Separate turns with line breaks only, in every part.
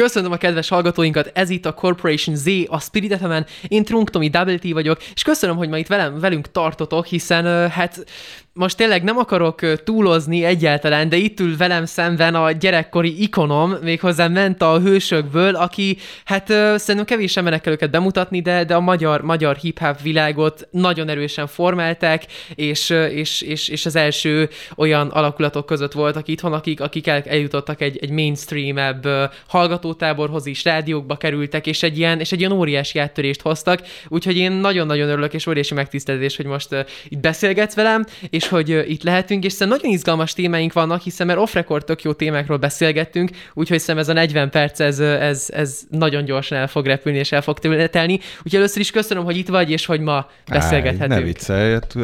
Köszönöm a kedves hallgatóinkat, ez itt a Corporation Z, a Spirit fm én Trunk Tomi Double T vagyok, és köszönöm, hogy ma itt velem, velünk tartotok, hiszen hát most tényleg nem akarok túlozni egyáltalán, de itt ül velem szemben a gyerekkori ikonom, méghozzá ment a hősökből, aki, hát szerintem kevés embernek kell őket bemutatni, de, de a magyar, magyar hip-hop világot nagyon erősen formálták, és, és, és, és az első olyan alakulatok között voltak itthon, akik, akik el, eljutottak egy, egy mainstream-ebb hallgatótáborhoz is, rádiókba kerültek, és egy ilyen, és egy ilyen óriási áttörést hoztak, úgyhogy én nagyon-nagyon örülök, és óriási megtiszteltetés, hogy most itt beszélgetsz velem, és hogy uh, itt lehetünk, és szerintem nagyon izgalmas témáink vannak, hiszen mert off-record tök jó témákról beszélgettünk, úgyhogy szerintem ez a 40 perc, ez, ez, ez nagyon gyorsan el fog repülni, és el fog telni. Úgyhogy először is köszönöm, hogy itt vagy, és hogy ma beszélgethetünk.
Áj, ne viccelj, hát,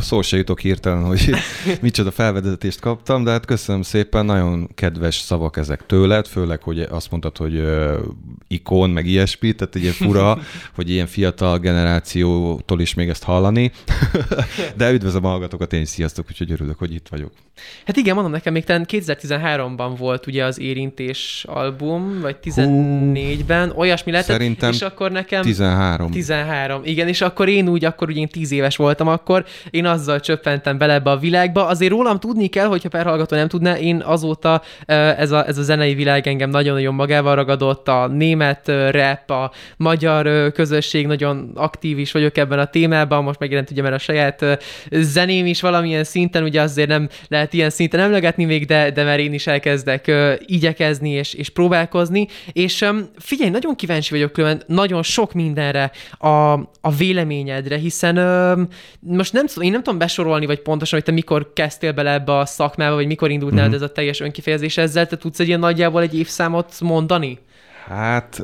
szó se jutok hirtelen, hogy micsoda felvezetést kaptam, de hát köszönöm szépen, nagyon kedves szavak ezek tőled, főleg, hogy azt mondtad, hogy uh, ikon, meg ilyesmi, tehát ilyen fura, hogy ilyen fiatal generációtól is még ezt hallani. De üdvözlöm a hallgatókat, én is sziasztok, úgyhogy örülök, hogy itt vagyok.
Hát igen, mondom nekem, még 2013-ban volt ugye az érintés album, vagy 14-ben, olyasmi lett,
Szerintem
és akkor nekem...
13.
13, igen, és akkor én úgy, akkor ugye én 10 éves voltam akkor, én azzal csöppentem bele ebbe a világba. Azért rólam tudni kell, hogyha per hallgató nem tudná, én azóta ez a, ez a zenei világ engem nagyon-nagyon magával ragadott, a német rap, a magyar közösség, nagyon aktív is vagyok ebben a témában, most megjelent ugye mert a saját zeném is valamilyen szinten, ugye azért nem lehet ilyen szinten emlegetni még, de, de mert én is elkezdek igyekezni és, és próbálkozni, és figyelj, nagyon kíváncsi vagyok különben nagyon sok mindenre a, a véleményedre, hiszen most nem én nem tudom besorolni, vagy pontosan, hogy te mikor kezdtél bele ebbe a szakmába, vagy mikor indult mm-hmm. ez a teljes önkifejezés ezzel, te tudsz egy ilyen nagyjából egy évszámot mondani?
Hát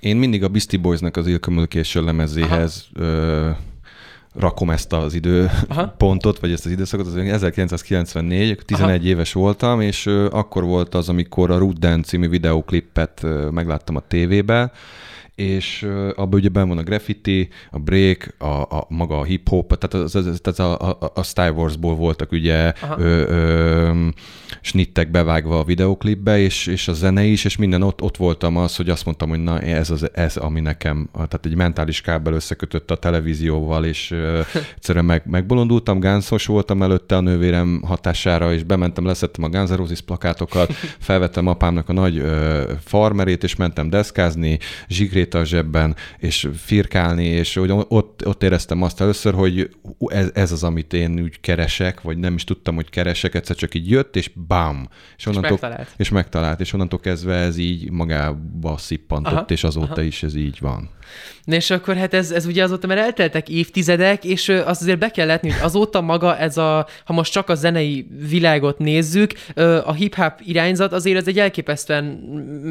én mindig a Beastie Boysnak az Ill Communication lemezéhez ö, rakom ezt az időpontot, vagy ezt az időszakot, az 1994, 11 Aha. éves voltam, és akkor volt az, amikor a Dance című videóklipet ö, megláttam a tévébe, és abban ugye ben van a graffiti, a break, a, a maga a hip-hop, tehát, az, az, tehát a, a, a Star Wars-ból voltak ugye ö, ö, snittek bevágva a videoklipbe, és, és a zene is, és minden ott, ott voltam az, hogy azt mondtam, hogy na ez, az, ez ami nekem, tehát egy mentális kábel összekötött a televízióval, és ö, egyszerűen meg, megbolondultam, gánszos voltam előtte a nővérem hatására, és bementem, leszettem a Guns Roses plakátokat, felvettem apámnak a nagy ö, farmerét, és mentem deszkázni, zsigrét a zsebben, és firkálni, és hogy ott, ott éreztem azt először, hogy ez, ez az, amit én úgy keresek, vagy nem is tudtam, hogy keresek, egyszer csak így jött, és bám!
És, onnantól, és megtalált.
És megtalált, és onnantól kezdve ez így magába szippantott, aha, és azóta aha. is ez így van.
És akkor hát ez, ez ugye azóta, mert elteltek évtizedek, és azt azért be kell látni, hogy azóta maga ez a, ha most csak a zenei világot nézzük, a hip-hop irányzat azért ez egy elképesztően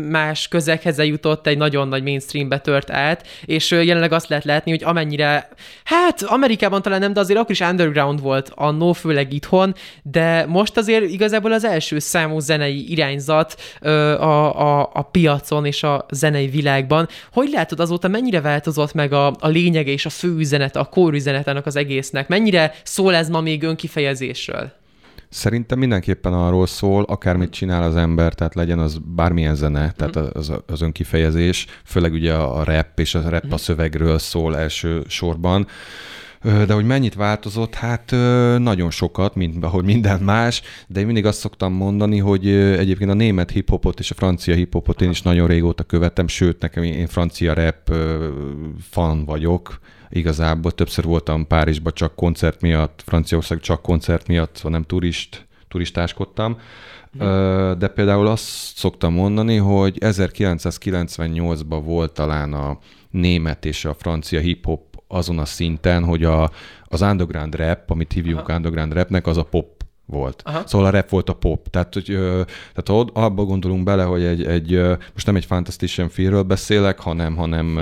más közeghez jutott, egy nagyon nagy mainstreambe tört át, és jelenleg azt lehet látni, hogy amennyire, hát Amerikában talán nem, de azért akkor is underground volt annó, főleg itthon, de most azért igazából az első számú zenei irányzat a, a, a piacon és a zenei világban. Hogy látod azóta, mennyire vált változott meg a, a lényege és a fő üzenet, a kórüzenet ennek az egésznek? Mennyire szól ez ma még önkifejezésről?
Szerintem mindenképpen arról szól, akármit csinál az ember, tehát legyen az bármilyen zene, tehát mhm. az, az önkifejezés, főleg ugye a rap és a rap a mhm. szövegről szól első sorban, de hogy mennyit változott, hát nagyon sokat, mint ahogy minden más, de én mindig azt szoktam mondani, hogy egyébként a német hiphopot és a francia hiphopot én is nagyon régóta követem, sőt, nekem én francia rap fan vagyok, igazából többször voltam Párizsba csak koncert miatt, Franciaország csak koncert miatt, hanem turist, turistáskodtam. De például azt szoktam mondani, hogy 1998-ban volt talán a német és a francia hip-hop azon a szinten, hogy a, az underground rap, amit hívjuk Aha. underground rapnek, az a pop volt. Aha. Szóval a rap volt a pop. Tehát, hogy, tehát ha abba gondolunk bele, hogy egy, egy most nem egy Fantastic filmről beszélek, hanem, hanem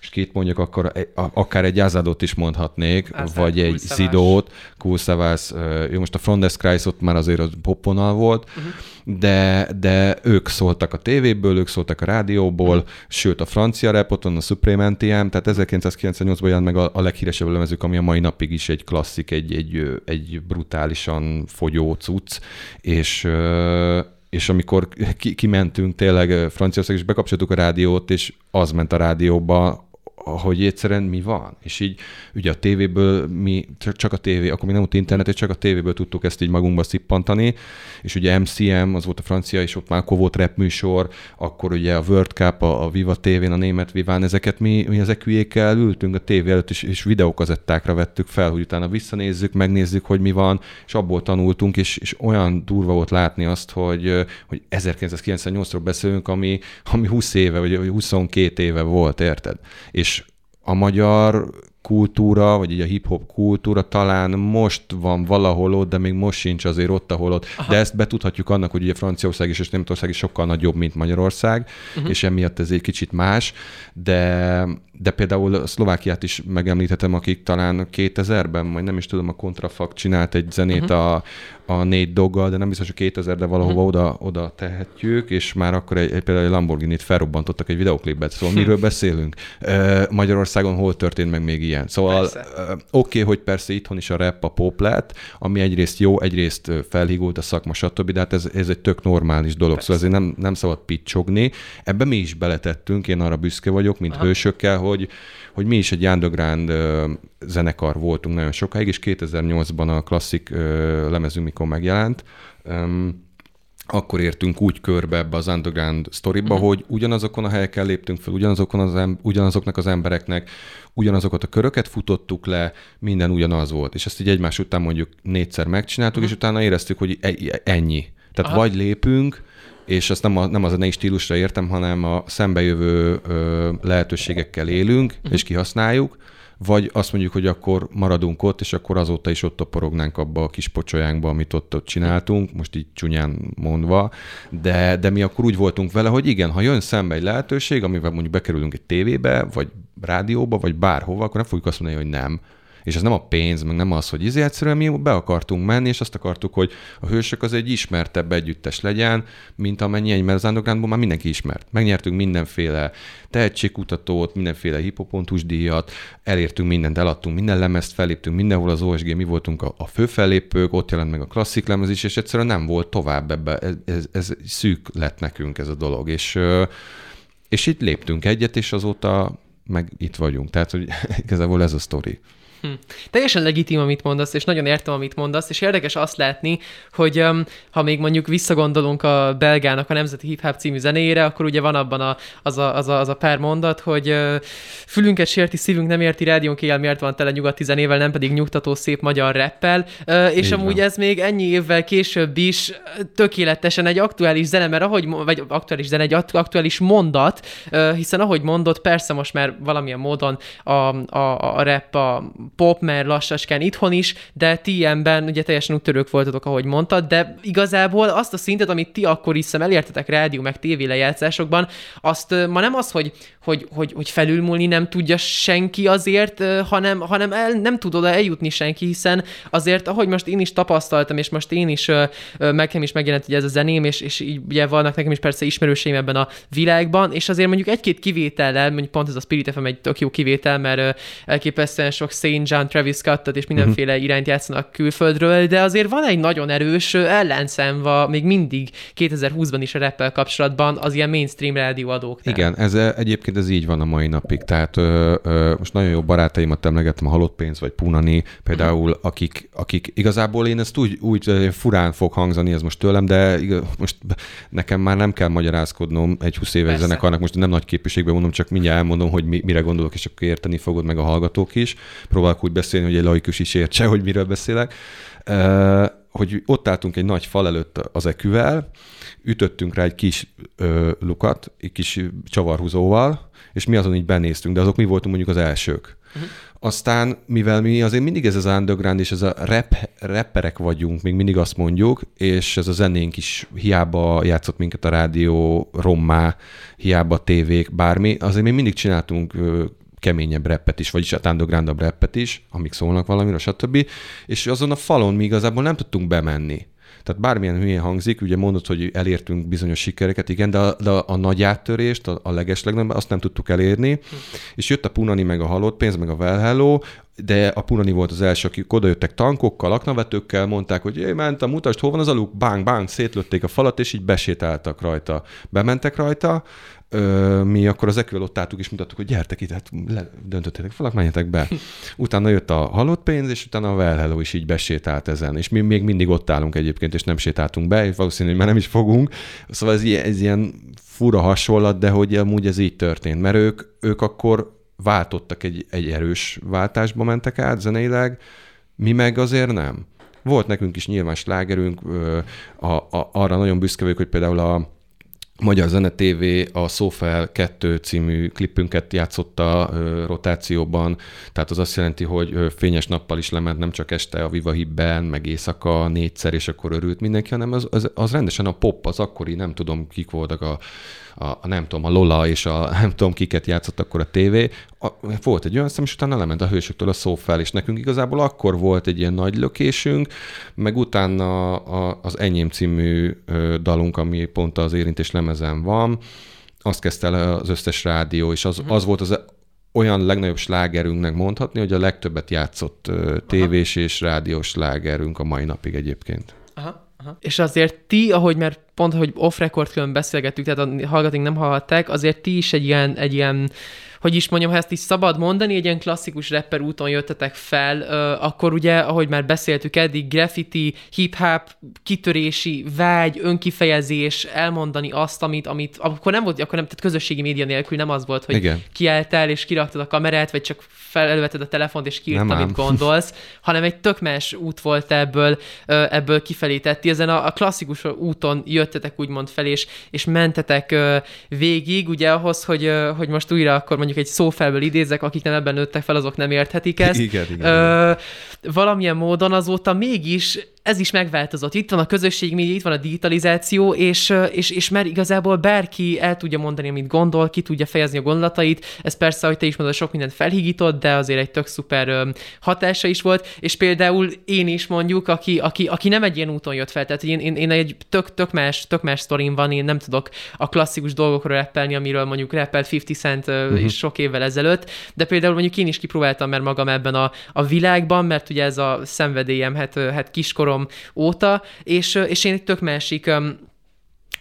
és két mondjak, akkor akár egy Ázádot is mondhatnék, Azad, vagy egy Zidót, Kulszavász, jó, most a Frondes Kreis ott már azért az poponal volt, uh-huh. de, de ők szóltak a tévéből, ők szóltak a rádióból, uh-huh. sőt a francia repoton, a Supreme NTM, tehát 1998-ban jelent meg a, a leghíresebb lemezük, ami a mai napig is egy klasszik, egy, egy, egy brutálisan fogyó cucc, és és amikor kimentünk tényleg Franciaország, és bekapcsoltuk a rádiót, és az ment a rádióba, hogy egyszerűen mi van. És így ugye a tévéből mi, csak a tévé, akkor még nem volt internet, és csak a tévéből tudtuk ezt így magunkba szippantani, és ugye MCM, az volt a francia, és ott már akkor volt rap műsor, akkor ugye a World Cup, a, a Viva TV-n, a német Viván, ezeket mi, mi az eküjékkel ültünk a tévé előtt, és, és videókazettákra vettük fel, hogy utána visszanézzük, megnézzük, hogy mi van, és abból tanultunk, és, és olyan durva volt látni azt, hogy, hogy 1998-ról beszélünk, ami, ami 20 éve, vagy 22 éve volt, érted? És a magyar kultúra, vagy így a hip-hop kultúra talán most van valahol ott, de még most sincs azért ott, ahol ott. Aha. De ezt betudhatjuk annak, hogy ugye Franciaország is és Németország is sokkal nagyobb, mint Magyarország, uh-huh. és emiatt ez egy kicsit más, de, de például Szlovákiát is megemlíthetem, akik talán 2000-ben, vagy nem is tudom, a Contrafakt csinált egy zenét uh-huh. a, a négy doggal, de nem biztos, hogy 2000, de valahova uh-huh. oda, oda tehetjük, és már akkor egy, egy például egy Lamborghini-t felrobbantottak egy videoklipet. Szóval miről beszélünk? Magyarországon hol történt meg még ilyen? Szóval oké, okay, hogy persze itthon is a rap, a pop lett, ami egyrészt jó, egyrészt felhígult a szakma, stb., de hát ez, ez egy tök normális dolog, persze. szóval ezért nem, nem szabad picsogni. Ebbe mi is beletettünk, én arra büszke vagyok, mint Aha. hősökkel, hogy, hogy mi is egy underground zenekar voltunk nagyon sokáig, és 2008-ban a klasszik lemezünk, mikor megjelent, akkor értünk úgy körbe ebbe az underground sztoriba, uh-huh. hogy ugyanazokon a helyeken léptünk fel, ugyanazokon az em- ugyanazoknak az embereknek, ugyanazokat a köröket futottuk le, minden ugyanaz volt. És ezt így egymás után mondjuk négyszer megcsináltuk, uh-huh. és utána éreztük, hogy e- e- ennyi. Tehát Aha. vagy lépünk, és ezt nem a, nem a zenei stílusra értem, hanem a szembejövő ö, lehetőségekkel élünk, uh-huh. és kihasználjuk, vagy azt mondjuk, hogy akkor maradunk ott, és akkor azóta is ott toporognánk abba a kis pocsolyánkba, amit ott, ott csináltunk, most így csúnyán mondva, de, de mi akkor úgy voltunk vele, hogy igen, ha jön szembe egy lehetőség, amivel mondjuk bekerülünk egy tévébe, vagy rádióba, vagy bárhova, akkor nem fogjuk azt mondani, hogy nem, és ez nem a pénz, meg nem az, hogy izé, egyszerűen mi be akartunk menni, és azt akartuk, hogy a hősök az egy ismertebb együttes legyen, mint amennyi, mert az undergroundból már mindenki ismert. Megnyertünk mindenféle tehetségkutatót, mindenféle hipopontus díjat, elértünk mindent, eladtunk minden lemezt, feléptünk mindenhol az OSG, mi voltunk a, a főfellépők, ott jelent meg a klasszik lemez is, és egyszerűen nem volt tovább ebbe, ez, ez, ez szűk lett nekünk ez a dolog, és, és itt léptünk egyet, és azóta meg itt vagyunk. Tehát, hogy igazából ez a sztori.
Hm. Teljesen legitim, amit mondasz, és nagyon értem, amit mondasz, és érdekes azt látni, hogy um, ha még mondjuk visszagondolunk a belgának a Nemzeti Hip Hop című zenéjére, akkor ugye van abban a, az, a, az, a, az a pár mondat, hogy uh, fülünket sérti, szívünk nem érti, rádiónk éjjel miért van tele nyugati zenével, nem pedig nyugtató szép magyar reppel, uh, és Így amúgy van. ez még ennyi évvel később is tökéletesen egy aktuális zene, mert ahogy, vagy aktuális zene, egy aktuális mondat, uh, hiszen ahogy mondott, persze most már valamilyen módon a, a, a rap, a pop, mert lassaskán itthon is, de ilyenben ugye teljesen úttörők voltatok, ahogy mondtad, de igazából azt a szintet, amit ti akkor is szem elértetek rádió meg tévé lejátszásokban, azt ma nem az, hogy, hogy, hogy, hogy felülmúlni nem tudja senki azért, hanem, hanem el, nem tud oda eljutni senki, hiszen azért, ahogy most én is tapasztaltam, és most én is, nekem is megjelent ugye ez a zeném, és, és így ugye vannak nekem is persze ismerőseim ebben a világban, és azért mondjuk egy-két kivétellel, mondjuk pont ez a Spirit FM egy tök jó kivétel, mert elképesztően sok St. John, Travis Scottot és mindenféle uh-huh. irányt játszanak külföldről, de azért van egy nagyon erős ellenszemva még mindig 2020-ban is a rappel kapcsolatban az ilyen mainstream rádióadóknál.
Igen, ez egyébként ez így van a mai napig. Tehát ö, ö, most nagyon jó barátaimat emlegettem, a Halott Pénz vagy Punani, például, uh-huh. akik, akik igazából én ezt úgy, úgy furán fog hangzani ez most tőlem, de most nekem már nem kell magyarázkodnom egy 20 éves Persze. zenekarnak, most nem nagy képviségben mondom, csak mindjárt elmondom, hogy mi, mire gondolok, és akkor érteni fogod meg a hallgatók is. Próbálok úgy beszélni, hogy egy laikus is értse, hogy miről beszélek. hogy ott álltunk egy nagy fal előtt az eküvel, ütöttünk rá egy kis ö, lukat, egy kis csavarhúzóval, és mi azon így benéztünk, de azok mi voltunk mondjuk az elsők. Uh-huh. Aztán, mivel mi azért mindig ez az underground és ez a rap, rapperek vagyunk, még mindig azt mondjuk, és ez a zenénk is hiába játszott minket a rádió, rommá, hiába a tévék, bármi, azért mi mindig csináltunk keményebb reppet is, vagyis a undergroundabb reppet is, amik szólnak valamiről, stb. És azon a falon mi igazából nem tudtunk bemenni. Tehát bármilyen hülyén hangzik, ugye mondod, hogy elértünk bizonyos sikereket, igen, de a, de a nagy áttörést, a, a legeslegnagyobb, azt nem tudtuk elérni, hm. és jött a Punani, meg a halott pénz, meg a Well Hello, de a Punani volt az első, akik odajöttek tankokkal, aknavetőkkel, mondták, hogy én mentem, mutasd, hol van az aluk, bang, bang, szétlőtték a falat, és így besétáltak rajta. Bementek rajta, ö, mi akkor az ekül ott álltuk és mutattuk, hogy gyertek ide, hát döntöttétek falak, menjetek be. Utána jött a halott pénz, és utána a Well Hello is így besétált ezen. És mi még mindig ott állunk egyébként, és nem sétáltunk be, és valószínűleg már nem is fogunk. Szóval ez, ez ilyen fura hasonlat, de hogy amúgy ez így történt, mert ők, ők akkor váltottak egy, egy erős váltásba mentek át zeneileg, mi meg azért nem. Volt nekünk is nyilván slágerünk, a, a, arra nagyon büszke vagyok, hogy például a, Magyar Zene TV a Szófel 2 című klipünket játszotta rotációban, tehát az azt jelenti, hogy fényes nappal is lement, nem csak este a Viva Hibben, meg éjszaka négyszer, és akkor örült mindenki, hanem az, az, az rendesen a pop, az akkori, nem tudom, kik voltak a a, a nem tudom, a Lola és a nem tudom kiket játszott akkor a tévé, a, volt egy olyan szem, és utána lement a hősöktől a szó fel, és nekünk igazából akkor volt egy ilyen nagy lökésünk, meg utána a, az Enyém című dalunk, ami pont az érintés lemezen van, azt kezdte el az összes rádió, és az, uh-huh. az volt az olyan legnagyobb slágerünknek mondhatni, hogy a legtöbbet játszott ö, tévés és rádiós slágerünk a mai napig egyébként.
Aha. Aha. És azért ti, ahogy már pont, hogy off-record külön beszélgettük, tehát a hallgatóink nem hallhatták, azért ti is egy ilyen, egy ilyen hogy is mondjam, ha ezt is szabad mondani, egy ilyen klasszikus rapper úton jöttetek fel, akkor ugye, ahogy már beszéltük eddig, graffiti, hip-hop, kitörési, vágy, önkifejezés, elmondani azt, amit, amit akkor nem volt, akkor nem, tehát közösségi média nélkül nem az volt, hogy Igen. kiálltál és kiraktad a kamerát, vagy csak felelőtted a telefont és kiírtad, amit gondolsz, hanem egy tök más út volt ebből, ebből kifelé tetti. Ezen a, a klasszikus úton jöttetek úgymond fel, és, és mentetek végig, ugye ahhoz, hogy, hogy most újra akkor mondjuk egy szófelből idézek, akik nem ebben nőttek fel, azok nem érthetik ezt.
Igen, igen. Ö,
valamilyen módon azóta mégis ez is megváltozott. Itt van a közösség média, itt van a digitalizáció, és, és, és mert igazából bárki el tudja mondani, amit gondol, ki tudja fejezni a gondolatait. Ez persze, hogy te is mondod, sok mindent felhigított, de azért egy tök szuper hatása is volt. És például én is mondjuk, aki, aki, aki nem egy ilyen úton jött fel, tehát én, én, én egy tök, tök, más, tök más sztorim van, én nem tudok a klasszikus dolgokról rappelni, amiről mondjuk rappelt 50 Cent uh-huh. is sok évvel ezelőtt, de például mondjuk én is kipróbáltam mert magam ebben a, a világban, mert ugye ez a szenvedélyem, hát, hát kiskorom óta, és, és én egy tök másik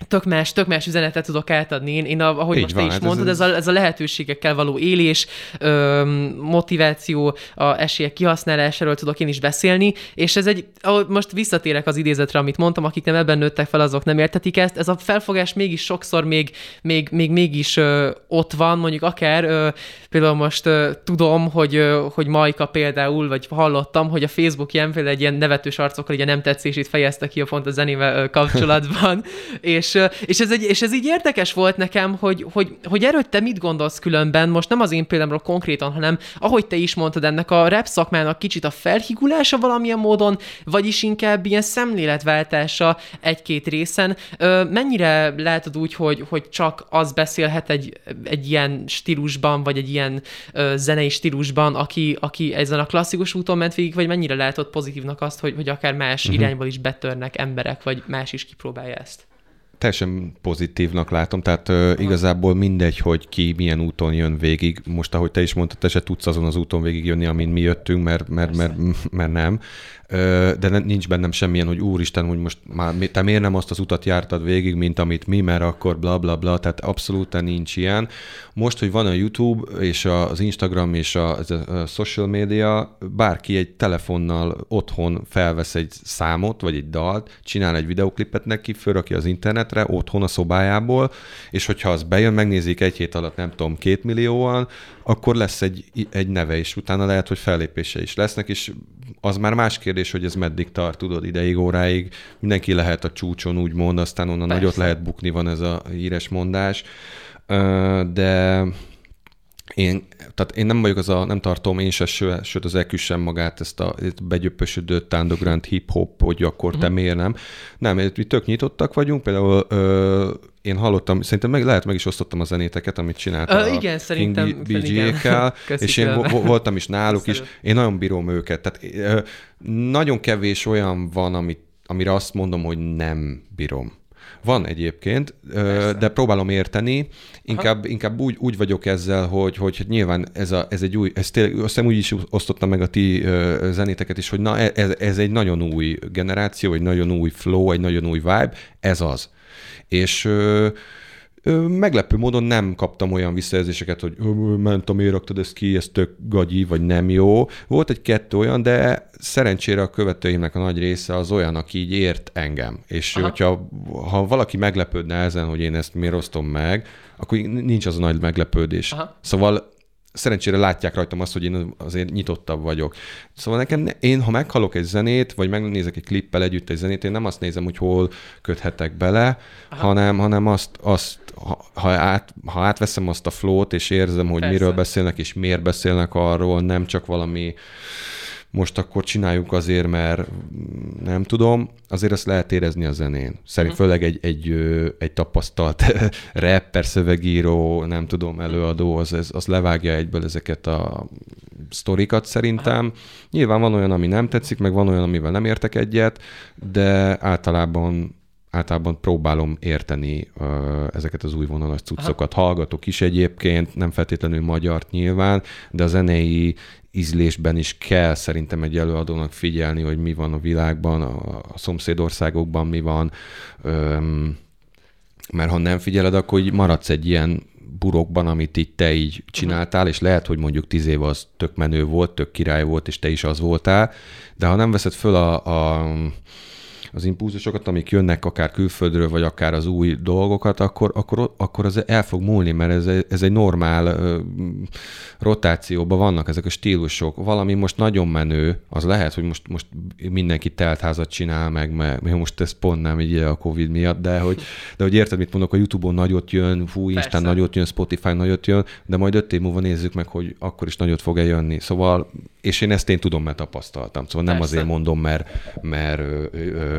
tök más, tök más üzenetet tudok átadni. Én, én ahogy Így most van, te is hát mondtad, ez, ez, a, ez a lehetőségekkel való élés, ö, motiváció, a esélyek kihasználásáról tudok én is beszélni, és ez egy, ahogy most visszatérek az idézetre, amit mondtam, akik nem ebben nőttek fel, azok nem értetik ezt, ez a felfogás mégis sokszor még, még, még mégis ö, ott van, mondjuk akár ö, például most ö, tudom, hogy, ö, hogy Majka például, vagy hallottam, hogy a Facebook ilyen például egy ilyen nevetős arcokkal egy nem tetszését fejezte ki a pont a zenével ö, kapcsolatban, és és, és, ez egy, és ez így érdekes volt nekem, hogy, hogy, hogy erről te mit gondolsz különben, most nem az én példámról konkrétan, hanem ahogy te is mondtad, ennek a rap szakmának kicsit a felhigulása valamilyen módon, vagyis inkább ilyen szemléletváltása egy-két részen. Mennyire látod úgy, hogy, hogy csak az beszélhet egy, egy ilyen stílusban, vagy egy ilyen zenei stílusban, aki, aki ezen a klasszikus úton ment végig, vagy mennyire látod pozitívnak azt, hogy, hogy akár más uh-huh. irányból is betörnek emberek, vagy más is kipróbálja ezt?
Teljesen pozitívnak látom, tehát uh, igazából mindegy, hogy ki milyen úton jön végig. Most, ahogy te is mondtad, te se tudsz azon az úton végig jönni, amin mi jöttünk, mert, mert, mert, mert nem de nincs bennem semmilyen, hogy úristen, hogy most már te miért nem azt az utat jártad végig, mint amit mi, mert akkor bla bla bla, tehát abszolút nincs ilyen. Most, hogy van a YouTube és az Instagram és a, a social media, bárki egy telefonnal otthon felvesz egy számot, vagy egy dalt, csinál egy videoklipet neki, fölrakja az internetre, otthon a szobájából, és hogyha az bejön, megnézik egy hét alatt, nem tudom, két millióan, akkor lesz egy, egy neve, és utána lehet, hogy fellépése is lesznek, és az már más kérdés, hogy ez meddig tart, tudod, ideig, óráig. Mindenki lehet a csúcson, úgymond, aztán onnan Persze. nagyot lehet bukni, van ez a híres mondás. De én, tehát én nem vagyok az a, nem tartom én se, sőt az EQ sem magát, ezt a begyöpösödött underground hip-hop, hogy akkor uh-huh. te mhm. miért nem. Nem, mi tök nyitottak vagyunk, például ö, én hallottam, szerintem meg, lehet meg is osztottam a zenéteket, amit csináltam
uh, igen, szerintem,
BG-kkel, és én voltam is náluk is. Én nagyon bírom őket. Tehát ö, nagyon kevés olyan van, amit, amire azt mondom, hogy nem bírom. Van egyébként, Persze. de próbálom érteni. Inkább, inkább úgy, úgy vagyok ezzel, hogy, hogy nyilván ez, a, ez egy új, ez tényleg, azt hiszem úgy is osztottam meg a ti zenéteket is, hogy na e, ez, ez egy nagyon új generáció, egy nagyon új flow, egy nagyon új vibe, ez az. És meglepő módon nem kaptam olyan visszajelzéseket, hogy ment, miért raktad ezt ki, ez tök gagyi, vagy nem jó. Volt egy-kettő olyan, de szerencsére a követőimnek a nagy része az olyan, aki így ért engem. És Aha. hogyha ha valaki meglepődne ezen, hogy én ezt miért osztom meg, akkor nincs az a nagy meglepődés. Aha. Szóval szerencsére látják rajtam azt, hogy én azért nyitottabb vagyok. Szóval nekem, én ha meghalok egy zenét, vagy megnézek egy klippel együtt egy zenét, én nem azt nézem, hogy hol köthetek bele, hanem, hanem azt, azt ha, ha, át, ha átveszem azt a flót, és érzem, hogy Persze. miről beszélnek, és miért beszélnek arról, nem csak valami most akkor csináljuk azért, mert nem tudom, azért azt lehet érezni a zenén. Szerint uh-huh. főleg egy, egy, egy tapasztalt rapper, szövegíró, nem tudom, előadó, az, az, az levágja egyből ezeket a sztorikat szerintem. Aha. Nyilván van olyan, ami nem tetszik, meg van olyan, amivel nem értek egyet, de általában általában próbálom érteni uh, ezeket az új vonalas cuccokat. Aha. Hallgatok is egyébként, nem feltétlenül magyart nyilván, de a zenei ízlésben is kell szerintem egy előadónak figyelni, hogy mi van a világban, a, a szomszédországokban mi van, um, mert ha nem figyeled, akkor így maradsz egy ilyen burokban, amit itt te így csináltál, és lehet, hogy mondjuk tíz év az tök menő volt, tök király volt, és te is az voltál, de ha nem veszed föl a, a az impulzusokat, amik jönnek akár külföldről, vagy akár az új dolgokat, akkor, akkor, akkor az el fog múlni, mert ez, ez egy normál rotációban vannak ezek a stílusok. Valami most nagyon menő, az lehet, hogy most, most mindenki teltházat csinál meg, mert most ez pont nem így a Covid miatt, de hogy, de hogy érted, mit mondok, a YouTube-on nagyot jön, fú, Instán nagyot jön, Spotify nagyot jön, de majd öt év múlva nézzük meg, hogy akkor is nagyot fog-e jönni. Szóval, és én ezt én tudom, mert tapasztaltam. Szóval Persze. nem azért mondom, mert, mert ö, ö,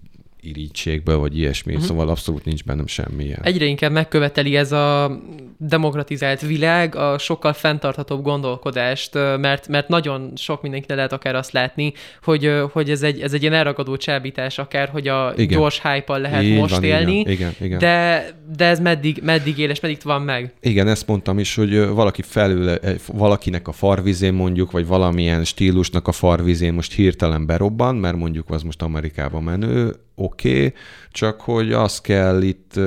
irítségből, vagy ilyesmi, uh-huh. szóval abszolút nincs bennem semmilyen.
Egyre inkább megköveteli ez a demokratizált világ a sokkal fenntarthatóbb gondolkodást, mert, mert nagyon sok mindenkinek lehet akár azt látni, hogy, hogy ez, egy, ez egy ilyen elragadó csábítás, akár, hogy a igen. gyors hype lehet Így most van, élni, igen, igen, igen. De, de ez meddig, meddig él, és meddig van meg?
Igen, ezt mondtam is, hogy valaki felül, valakinek a farvizén mondjuk, vagy valamilyen stílusnak a farvizén most hirtelen berobban, mert mondjuk az most Amerikában menő, oké, okay, csak hogy azt kell itt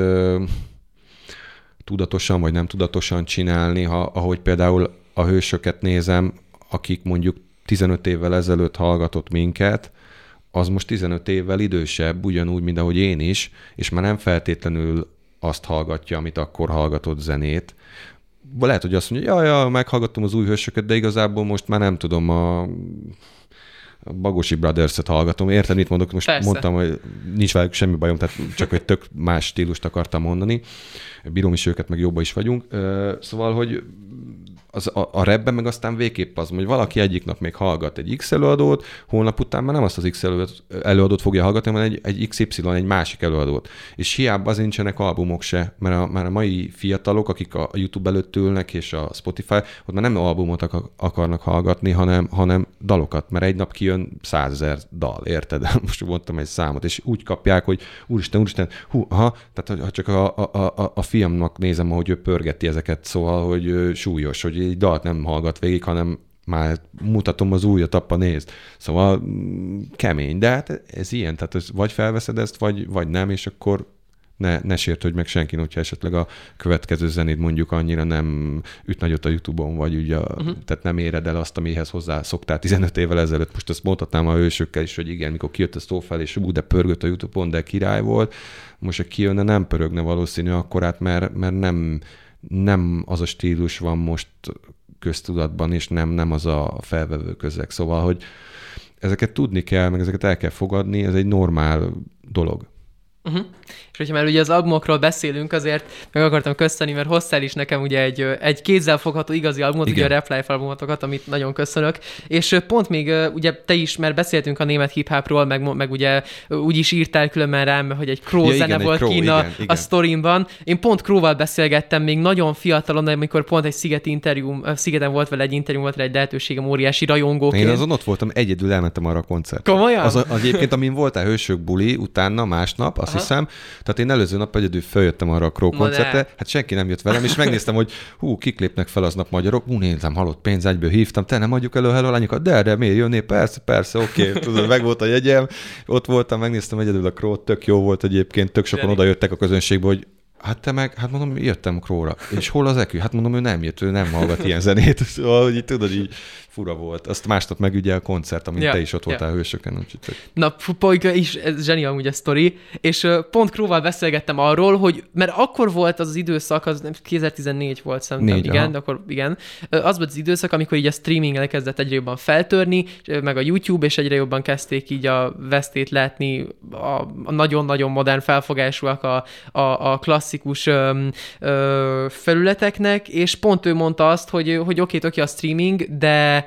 tudatosan vagy nem tudatosan csinálni, ha, ahogy például a hősöket nézem, akik mondjuk 15 évvel ezelőtt hallgatott minket, az most 15 évvel idősebb, ugyanúgy, mint ahogy én is, és már nem feltétlenül azt hallgatja, amit akkor hallgatott zenét. Lehet, hogy azt mondja, ja, ja, meghallgattam az új hősöket, de igazából most már nem tudom, a a Bagosi Brothers-et hallgatom. Érted, mit mondok? Most Persze. mondtam, hogy nincs velük semmi bajom, tehát csak egy tök más stílust akartam mondani. Bírom is őket, meg jobban is vagyunk. Szóval, hogy az, a, a rebben meg aztán végképp az, hogy valaki egyik nap még hallgat egy X előadót, holnap után már nem azt az X előadót fogja hallgatni, hanem egy, egy XY, egy másik előadót. És hiába az nincsenek albumok se, mert a, már a mai fiatalok, akik a YouTube előtt ülnek, és a Spotify, ott már nem albumot akarnak hallgatni, hanem, hanem dalokat, mert egy nap kijön százezer dal, érted? Most mondtam egy számot, és úgy kapják, hogy úristen, úristen, hú, aha, tehát ha csak a, a, a, a fiamnak nézem, ahogy ő pörgeti ezeket, szóval, hogy súlyos, hogy egy dalt nem hallgat végig, hanem már mutatom az újat, apa nézd. Szóval mm, kemény, de hát ez ilyen, tehát ez vagy felveszed ezt, vagy, vagy nem, és akkor ne, ne sértődj meg senkin, hogyha esetleg a következő zenét mondjuk annyira nem üt nagyot a Youtube-on, vagy ugye, uh-huh. tehát nem éred el azt, amihez hozzá szoktál 15 évvel ezelőtt. Most ezt mondhatnám a ősökkel is, hogy igen, mikor kijött a szó fel, és ú, de pörgött a Youtube-on, de király volt. Most, ha kijönne, nem pörögne valószínű akkorát, mert, mert nem, nem az a stílus van most köztudatban, és nem, nem az a felvevő közeg. Szóval, hogy ezeket tudni kell, meg ezeket el kell fogadni, ez egy normál dolog.
Uh-huh. És hogyha már ugye az albumokról beszélünk, azért meg akartam köszönni, mert hoztál is nekem ugye egy, egy kézzelfogható igazi albumot, Igen. ugye a Life albumotokat, amit nagyon köszönök. És pont még ugye te is, mert beszéltünk a német hip meg, meg ugye úgy is írtál különben rám, hogy egy Crow ja, zene igen, volt Kína igen, igen. a sztorimban. Én pont Crowval beszélgettem még nagyon fiatalon, amikor pont egy Sziget interjú, Szigeten volt vele egy interjú, volt vele egy lehetőségem óriási rajongóként.
Én azon ott voltam, egyedül elmentem arra a koncertre.
Komolyan?
Az, az egyébként, amin voltál hősök buli, utána másnap, azt Aha. hiszem, tehát én előző nap egyedül följöttem arra a Crow koncertre, hát senki nem jött velem, és megnéztem, hogy hú, kik lépnek fel aznap magyarok, hú, nézem, halott pénz, egyből hívtam, te nem adjuk elő hello lányokat, de, de miért jönné, persze, persze, oké, okay. tudod, meg volt a jegyem, ott voltam, megnéztem egyedül a Crow, tök jó volt egyébként, tök sokan oda jöttek a közönségbe, hogy Hát te meg, hát mondom, jöttem Króra. És hol az ekü? Hát mondom, ő nem jött, ő nem hallgat ilyen zenét. Szóval, hogy így, tudod, így fura volt. Azt másnap meg ugye a koncert, amit ja, te is ott voltál ja. hősöken. Úgyhogy...
Na, Polyka is, ez zseni amúgy a sztori, és pont Króval beszélgettem arról, hogy, mert akkor volt az az időszak, az 2014 volt szerintem, Négy, igen, aha. de akkor igen, az volt az időszak, amikor így a streaming elkezdett egyre jobban feltörni, meg a YouTube, és egyre jobban kezdték így a vesztét látni a, nagyon-nagyon modern felfogásúak a, a, a klasszikus ö, ö, felületeknek, és pont ő mondta azt, hogy, hogy oké, okay, oké a streaming, de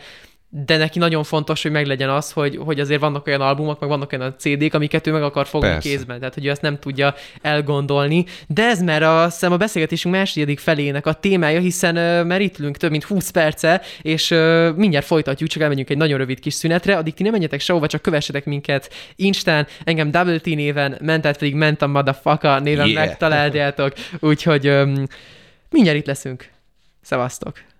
de neki nagyon fontos, hogy meglegyen az, hogy, hogy azért vannak olyan albumok, meg vannak olyan CD-k, amiket ő meg akar fogni Persze. kézben, tehát hogy ő ezt nem tudja elgondolni. De ez már a, szem a beszélgetésünk második felének a témája, hiszen uh, már itt ülünk több mint 20 perce, és uh, mindjárt folytatjuk, csak elmegyünk egy nagyon rövid kis szünetre, addig ti nem menjetek sehova, csak kövessetek minket Instán, engem Double T néven, mentet pedig Ment a Motherfucker néven yeah. megtaláljátok, úgyhogy um, mindjárt itt leszünk. Szevasztok!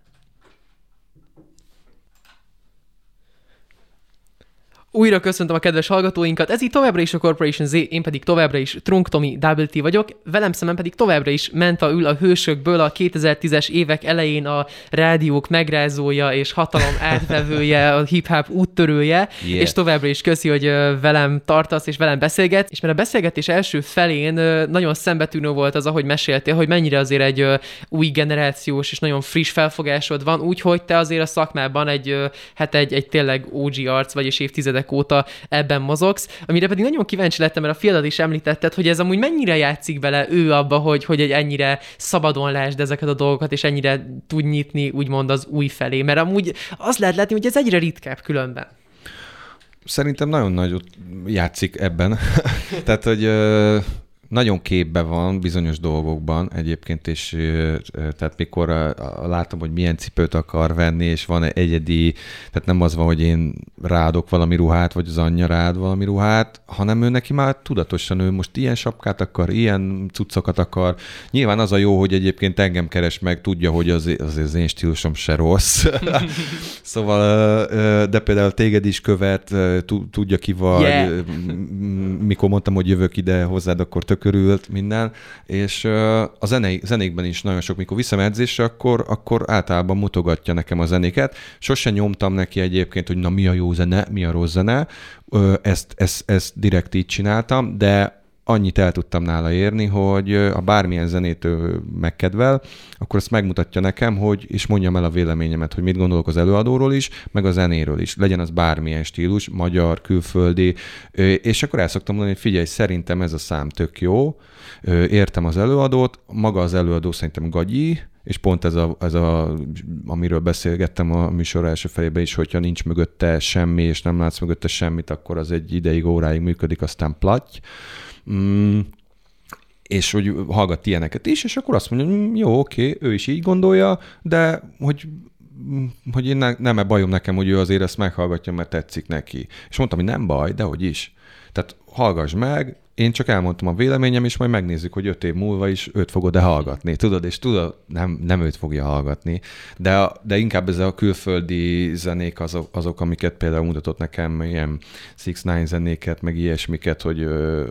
Újra köszöntöm a kedves hallgatóinkat, ez itt továbbra is a Corporation Z, én pedig továbbra is Trunk Tomi Double T vagyok, velem szemben pedig továbbra is Menta ül a hősökből a 2010-es évek elején a rádiók megrázója és hatalom átvevője, a hip-hop úttörője, yeah. és továbbra is köszi, hogy velem tartasz és velem beszélget, és mert a beszélgetés első felén nagyon szembetűnő volt az, ahogy meséltél, hogy mennyire azért egy új generációs és nagyon friss felfogásod van, úgyhogy te azért a szakmában egy, hát egy, egy tényleg OG arc, vagyis évtizedek óta ebben mozogsz, amire pedig nagyon kíváncsi lettem, mert a fiadad is említetted, hogy ez amúgy mennyire játszik bele ő abba, hogy, hogy egy ennyire szabadon lásd ezeket a dolgokat, és ennyire tud nyitni úgymond az új felé, mert amúgy az lehet látni, hogy ez egyre ritkább különben.
Szerintem nagyon nagyot játszik ebben. Tehát, hogy nagyon képbe van bizonyos dolgokban egyébként, és tehát mikor látom, hogy milyen cipőt akar venni, és van egyedi, tehát nem az van, hogy én rádok valami ruhát, vagy az anyja rád valami ruhát, hanem ő neki már tudatosan ő most ilyen sapkát akar, ilyen cuccokat akar. Nyilván az a jó, hogy egyébként engem keres meg, tudja, hogy az, az, az én stílusom se rossz. szóval, de például téged is követ, tudja ki vagy, yeah. mikor mondtam, hogy jövök ide hozzád, akkor tök örült minden, és a zené, zenékben is nagyon sok, mikor viszem edzésre, akkor, akkor általában mutogatja nekem a zenéket. Sose nyomtam neki egyébként, hogy na mi a jó zene, mi a rossz zene, ezt, ezt, ezt direkt így csináltam, de annyit el tudtam nála érni, hogy ha bármilyen zenét ő megkedvel, akkor ezt megmutatja nekem, hogy, és mondjam el a véleményemet, hogy mit gondolok az előadóról is, meg a zenéről is. Legyen az bármilyen stílus, magyar, külföldi, és akkor el szoktam mondani, hogy figyelj, szerintem ez a szám tök jó, értem az előadót, maga az előadó szerintem gagyi, és pont ez a, ez a, amiről beszélgettem a műsor első felében is, hogyha nincs mögötte semmi, és nem látsz mögötte semmit, akkor az egy ideig, óráig működik, aztán platy. Mm, és hogy hallgat ilyeneket is, és akkor azt mondja, mm, jó, oké, ő is így gondolja, de hogy hogy én ne, nem-e bajom nekem, hogy ő azért ezt meghallgatja, mert tetszik neki. És mondtam, hogy nem baj, de hogy is. Tehát hallgass meg, én csak elmondtam a véleményem, és majd megnézzük, hogy öt év múlva is őt fogod-e hallgatni. Tudod, és tudod, nem, nem őt fogja hallgatni, de, de inkább ez a külföldi zenék azok, azok, amiket például mutatott nekem, ilyen Six Nine zenéket, meg ilyesmiket, hogy,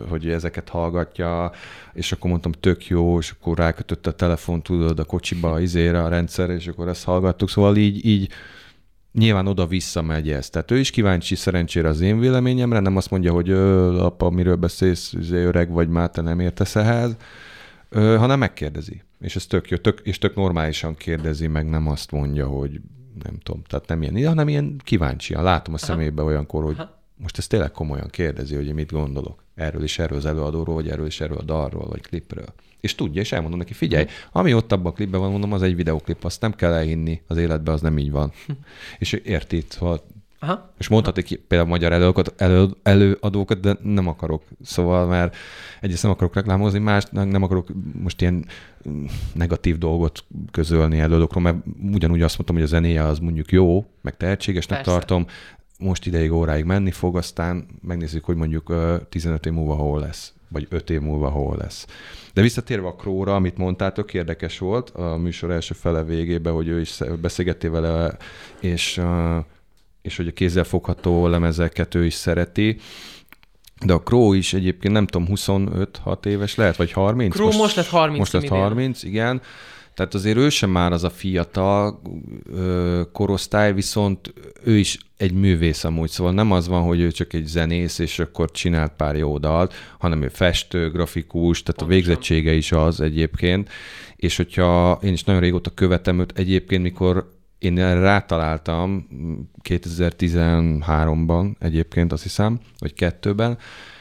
hogy ezeket hallgatja, és akkor mondtam, tök jó, és akkor rákötött a telefon, tudod, a kocsiba, izére a rendszer, és akkor ezt hallgattuk. Szóval így, így nyilván oda-vissza megy ez. Tehát ő is kíváncsi szerencsére az én véleményemre, nem azt mondja, hogy apa, miről beszélsz, izé, öreg vagy már, te nem értesz ehhez, ö, hanem megkérdezi. És ez tök jó, tök, és tök normálisan kérdezi, meg nem azt mondja, hogy nem tudom, tehát nem ilyen, hanem ilyen kíváncsian. Látom a szemébe olyankor, hogy Aha most ezt tényleg komolyan kérdezi, hogy én mit gondolok erről is, erről az előadóról, vagy erről is, erről a dalról, vagy klipről. És tudja, és elmondom neki, figyelj, ami ott abban a klipben van, mondom, az egy videoklip, azt nem kell elhinni, az életben az nem így van. és érti, szóval Aha. És mondhatik például magyar előadókat, elő, előadókat, de nem akarok. Szóval, mert egyrészt nem akarok reklámozni, más nem akarok most ilyen negatív dolgot közölni előadókról, mert ugyanúgy azt mondtam, hogy a zenéje az mondjuk jó, meg tehetségesnek Persze. tartom, most ideig óráig menni fog, aztán megnézzük, hogy mondjuk 15 év múlva hol lesz, vagy 5 év múlva hol lesz. De visszatérve a Króra, amit mondtál, tök érdekes volt a műsor első fele végében, hogy ő is beszélgettél vele, és, és hogy a kézzelfogható lemezeket ő is szereti. De a Crow is egyébként nem tudom, 25-6 éves lehet, vagy 30?
Crow most, most lett 30.
Most lett 30, igen. Tehát azért ő sem már az a fiatal ö, korosztály, viszont ő is egy művész amúgy, szóval nem az van, hogy ő csak egy zenész, és akkor csinált pár jó dalt, hanem ő festő, grafikus, tehát Pontosan. a végzettsége is az egyébként, és hogyha én is nagyon régóta követem őt, egyébként mikor én rátaláltam 2013-ban egyébként, azt hiszem, vagy kettőben,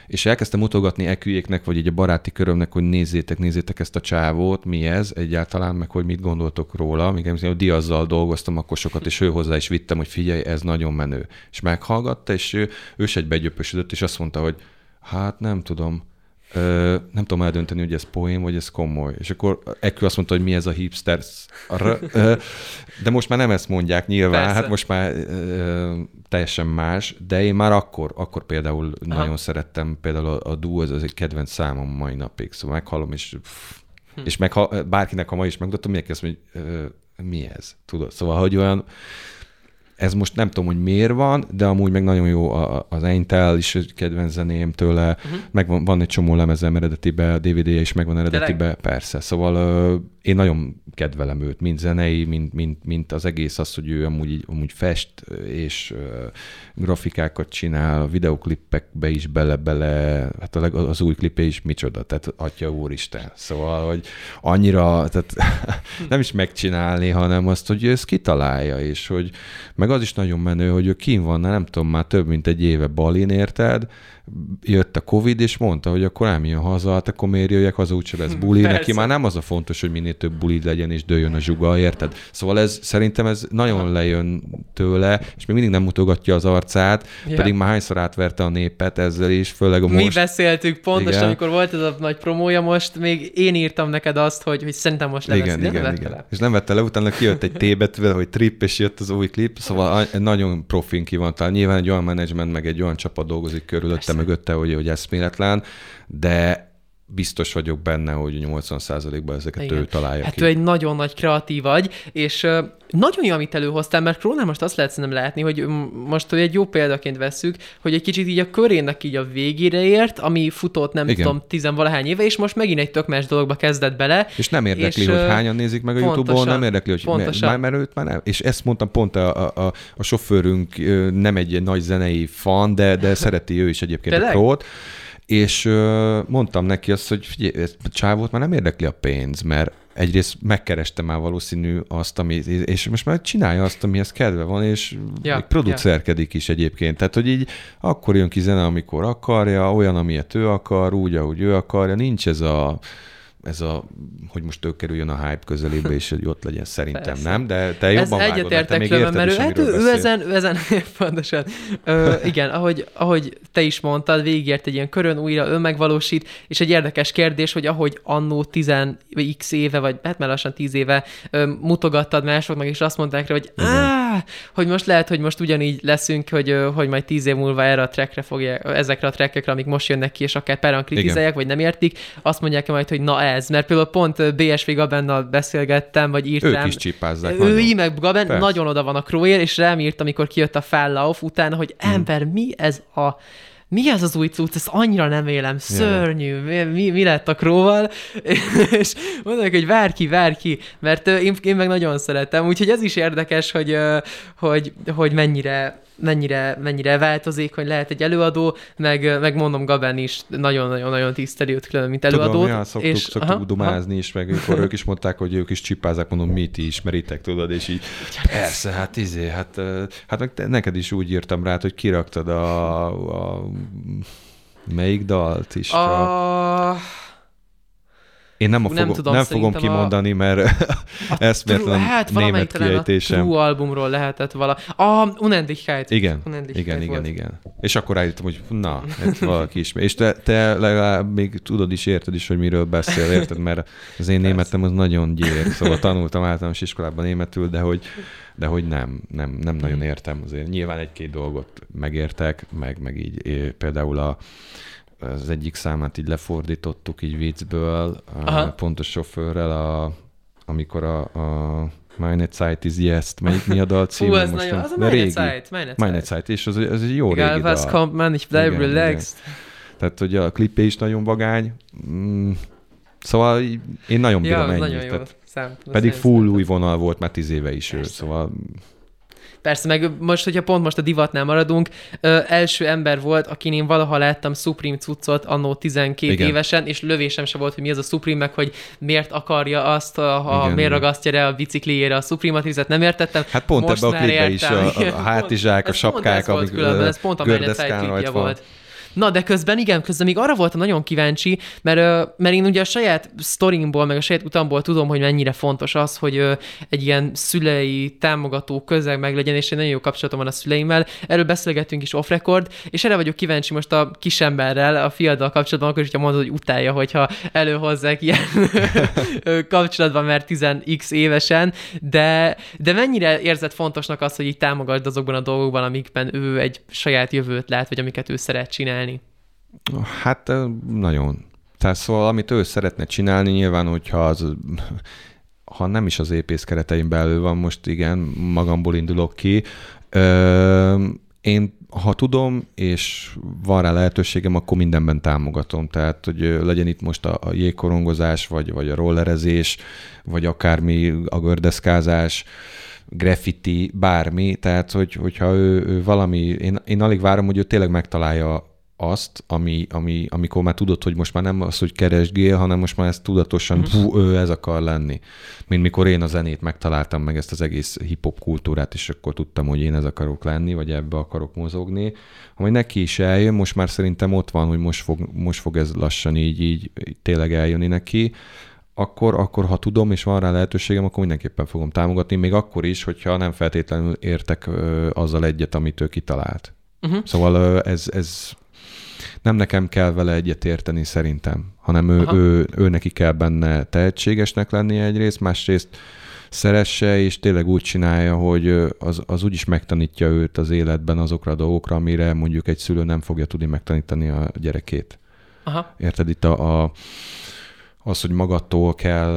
és elkezdtem mutogatni eküjéknek, vagy egy baráti körömnek, hogy nézzétek, nézzétek ezt a csávót, mi ez egyáltalán, meg hogy mit gondoltok róla. Még a Diazzal dolgoztam akkor sokat, és ő hozzá is vittem, hogy figyelj, ez nagyon menő. És meghallgatta, és ő, ő se egy begyöpösödött, és azt mondta, hogy hát nem tudom, nem tudom eldönteni, hogy ez poém, vagy ez komoly. És akkor Ekő azt mondta, hogy mi ez a hipster. De most már nem ezt mondják nyilván, Persze. hát most már teljesen más, de én már akkor, akkor például Aha. nagyon szerettem, például a, a Duo, ez, ez egy kedvenc számom mai napig, szóval meghallom, és hm. és meg, ha, bárkinek, ha ma is megmutatom, mindenki azt mondja, hogy mi ez, tudod? Szóval, hogy olyan, ez most nem tudom, hogy miért van, de amúgy meg nagyon jó az Intel is kedvenc zeném tőle, uh-huh. meg van, van egy csomó lemezem eredetibe, a DVD-je is megvan eredetibe, persze. Szóval én nagyon kedvelem őt, mind zenei, mind, mind, mind az egész az, hogy ő amúgy, amúgy fest, és uh, grafikákat csinál, a videoklippekbe is bele-bele, hát az új klipé is micsoda, tehát atya úristen. Szóval, hogy annyira, tehát nem is megcsinálni, hanem azt, hogy ő ezt kitalálja, és hogy meg az is nagyon menő, hogy ő kín van, nem tudom, már több mint egy éve Balin, érted? jött a Covid, és mondta, hogy akkor elmjön haza, hát akkor miért jöjjek haza, úgyse lesz buli. Neki már nem az a fontos, hogy minél több buli legyen, és dőjön a zsuga, érted? Szóval ez szerintem ez nagyon lejön tőle, és még mindig nem mutogatja az arcát, ja. pedig már hányszor átverte a népet ezzel is, főleg a most.
Mi beszéltük pontosan, igen. amikor volt ez a nagy promója most, még én írtam neked azt, hogy, hogy szerintem most levesz,
igen, igen, igen. Le. És nem vette le, utána kijött egy tébetvel, hogy trip, és jött az új klip, szóval nagyon profin ki van talán. Nyilván egy olyan menedzsment, meg egy olyan csapat dolgozik körülöttem, mögötte, hogy, hogy eszméletlen, de biztos vagyok benne, hogy 80%-ban ezeket Igen. ő találja
hát
ki.
ő egy nagyon nagy kreatív vagy, és nagyon jó, amit előhoztál, mert Krónál most azt lehet nem látni, hogy most hogy egy jó példaként vesszük, hogy egy kicsit így a körének így a végére ért, ami futott nem Igen. tudom, tizenvalahány éve, és most megint egy tök más dologba kezdett bele.
És nem érdekli, és, hogy hányan nézik meg a YouTube-on, nem érdekli, hogy pontosan. már, mert őt már nem. És ezt mondtam pont a, a, a sofőrünk nem egy nagy zenei fan, de, de szereti ő is egyébként Tényleg? a Krót és mondtam neki azt, hogy figyelj, a csávót már nem érdekli a pénz, mert egyrészt megkereste már valószínű azt, ami, és most már csinálja azt, amihez kedve van, és ja, még producerkedik ja. is egyébként. Tehát, hogy így akkor jön ki zene, amikor akarja, olyan, amilyet ő akar, úgy, ahogy ő akarja, nincs ez a ez a, hogy most ő kerüljön a hype közelébe, és hogy ott legyen, szerintem Persze. nem, de te jobban ez vágod, mert te még érted mert is, hát ő, ő
ezen, ő ezen, pontosan, Ö, igen, ahogy, ahogy te is mondtad, végigért egy ilyen körön, újra önmegvalósít, és egy érdekes kérdés, hogy ahogy annó 10 x éve, vagy hát már lassan 10 éve ö, mutogattad másoknak, és azt mondták rá, hogy áh, hogy most lehet, hogy most ugyanígy leszünk, hogy, hogy majd 10 év múlva erre a trackre fogják, ezekre a trackekre, amik most jönnek ki, és akár párán kritizálják, vagy nem értik, azt mondják majd, hogy na ez, mert például pont BSV Gabennal beszélgettem, vagy írtam.
Ők is csipázzák.
Ő így meg Gaben nagyon oda van a Króér, és rám írt, amikor kijött a Fall Off utána, hogy ember, mi ez a mi ez az új cucc, ezt annyira nem élem, szörnyű, mi, mi, mi lett a króval, és mondok, hogy vár ki, vár ki, mert én, én meg nagyon szeretem, úgyhogy ez is érdekes, hogy, hogy, hogy mennyire, mennyire, mennyire változik, hogy lehet egy előadó, meg, meg mondom Gaben is nagyon-nagyon-nagyon tiszteli őt külön, mint előadót. Tudom,
ja, szoktuk, és, szoktuk aha, dumázni aha. is, meg akkor ők is mondták, hogy ők is csipázák, mondom, mit ti ismeritek, tudod, és így persze, hát izé, hát, hát meg neked is úgy írtam rá, hogy kiraktad a, a melyik dalt is? A... Én nem, a nem, fogom, tudom, nem fogom kimondani, a... mert eszméletlen hát, német kiejtésem.
A True albumról lehetett vala. A Unendlichkeit.
Igen, Unendlichkeit igen, igen, igen. És akkor rájöttem, hogy na, ez valaki is. És te, te legalább még tudod is, érted is, hogy miről beszél, érted? Mert az én németem az nagyon gyér. Szóval tanultam általános iskolában németül, de hogy, de hogy nem, nem, nem nagyon értem azért. Nyilván egy-két dolgot megértek, meg, meg így például a az egyik számát így lefordítottuk így viccből, Aha. pontos sofőrrel, a, amikor a, a Meine Zeit is jetzt, melyik mi a dal címe?
Fú, ez most nagyon, az a Meine Zeit,
Meine Zeit. Meine Zeit, és az, az egy jó
Egal,
régi
was
dal.
kommt, man, ich bleib igen, relaxed. Igen.
Tehát, hogy a klipé is nagyon vagány. Mm, szóval én nagyon bírom ja, ennyit.
Nagyon jó. Szám,
pedig full új vonal volt már tíz éve is ő, szóval
Persze, meg most, hogyha pont most a divatnál maradunk, ö, első ember volt, akin én valaha láttam Supreme cuccot annó 12 igen. évesen, és lövésem se volt, hogy mi az a Supreme, meg hogy miért akarja azt, ha igen, miért ragasztja rá a bicikliére a Supreme matricet, nem értettem.
Hát pont ebbe a klipbe is a, a hátizsák, a sapkák,
amik ez pont a Menet volt. Na, de közben igen, közben még arra voltam nagyon kíváncsi, mert, mert én ugye a saját sztorimból, meg a saját utamból tudom, hogy mennyire fontos az, hogy egy ilyen szülei támogató közeg meg legyen, és egy nagyon jó kapcsolatom van a szüleimmel. Erről beszélgettünk is off record, és erre vagyok kíváncsi most a kisemberrel, a fiaddal kapcsolatban, akkor is, hogyha mondod, hogy utálja, hogyha előhozzák ilyen kapcsolatban, mert 10x évesen, de, de mennyire érzed fontosnak az, hogy így támogasd azokban a dolgokban, amikben ő egy saját jövőt lát, vagy amiket ő szeret csinálni?
Hát nagyon. Tehát szóval, amit ő szeretne csinálni, nyilván, hogyha az ha nem is az épész keretein belül van, most igen, magamból indulok ki. Ö, én, ha tudom, és van rá lehetőségem, akkor mindenben támogatom. Tehát, hogy legyen itt most a, a jégkorongozás, vagy, vagy a rollerezés, vagy akármi a gördeszkázás, graffiti, bármi. Tehát, hogy, hogyha ő, ő valami, én, én alig várom, hogy ő tényleg megtalálja azt, ami, ami, amikor már tudod, hogy most már nem az, hogy keresgél, hanem most már ezt tudatosan, hú, ő ez akar lenni. Mint mikor én a zenét megtaláltam meg ezt az egész hip-hop kultúrát, és akkor tudtam, hogy én ez akarok lenni, vagy ebbe akarok mozogni. Hogy neki is eljön, most már szerintem ott van, hogy most fog, most fog ez lassan így, így, így tényleg eljönni neki, akkor, akkor ha tudom, és van rá lehetőségem, akkor mindenképpen fogom támogatni, még akkor is, hogyha nem feltétlenül értek ö, azzal egyet, amit ő kitalált. Uh-huh. Szóval ö, ez, ez nem nekem kell vele egyet érteni szerintem, hanem ő, ő, ő neki kell benne tehetségesnek lennie egyrészt, másrészt szeresse, és tényleg úgy csinálja, hogy az, az úgyis megtanítja őt az életben azokra a dolgokra, amire mondjuk egy szülő nem fogja tudni megtanítani a gyerekét. Aha. Érted? Itt a, a az, hogy magadtól kell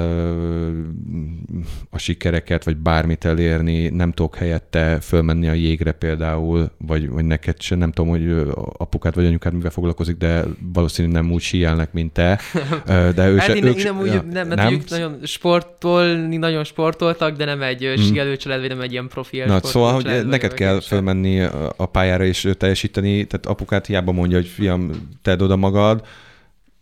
a sikereket, vagy bármit elérni, nem tudok helyette fölmenni a jégre például, vagy, vagy neked sem, nem tudom, hogy apukát vagy anyukát mivel foglalkozik, de valószínűleg nem úgy síelnek, mint te. De ő
hát se, én, ők, én nem, úgy, ja, nem, nem? Ők nagyon sportolni, nagyon sportoltak, de nem egy hmm. síelő család, vagy nem egy ilyen profi
Na, szóval, hogy család, neked kell fölmenni a pályára és teljesíteni, tehát apukát hiába mondja, hogy fiam, tedd oda magad,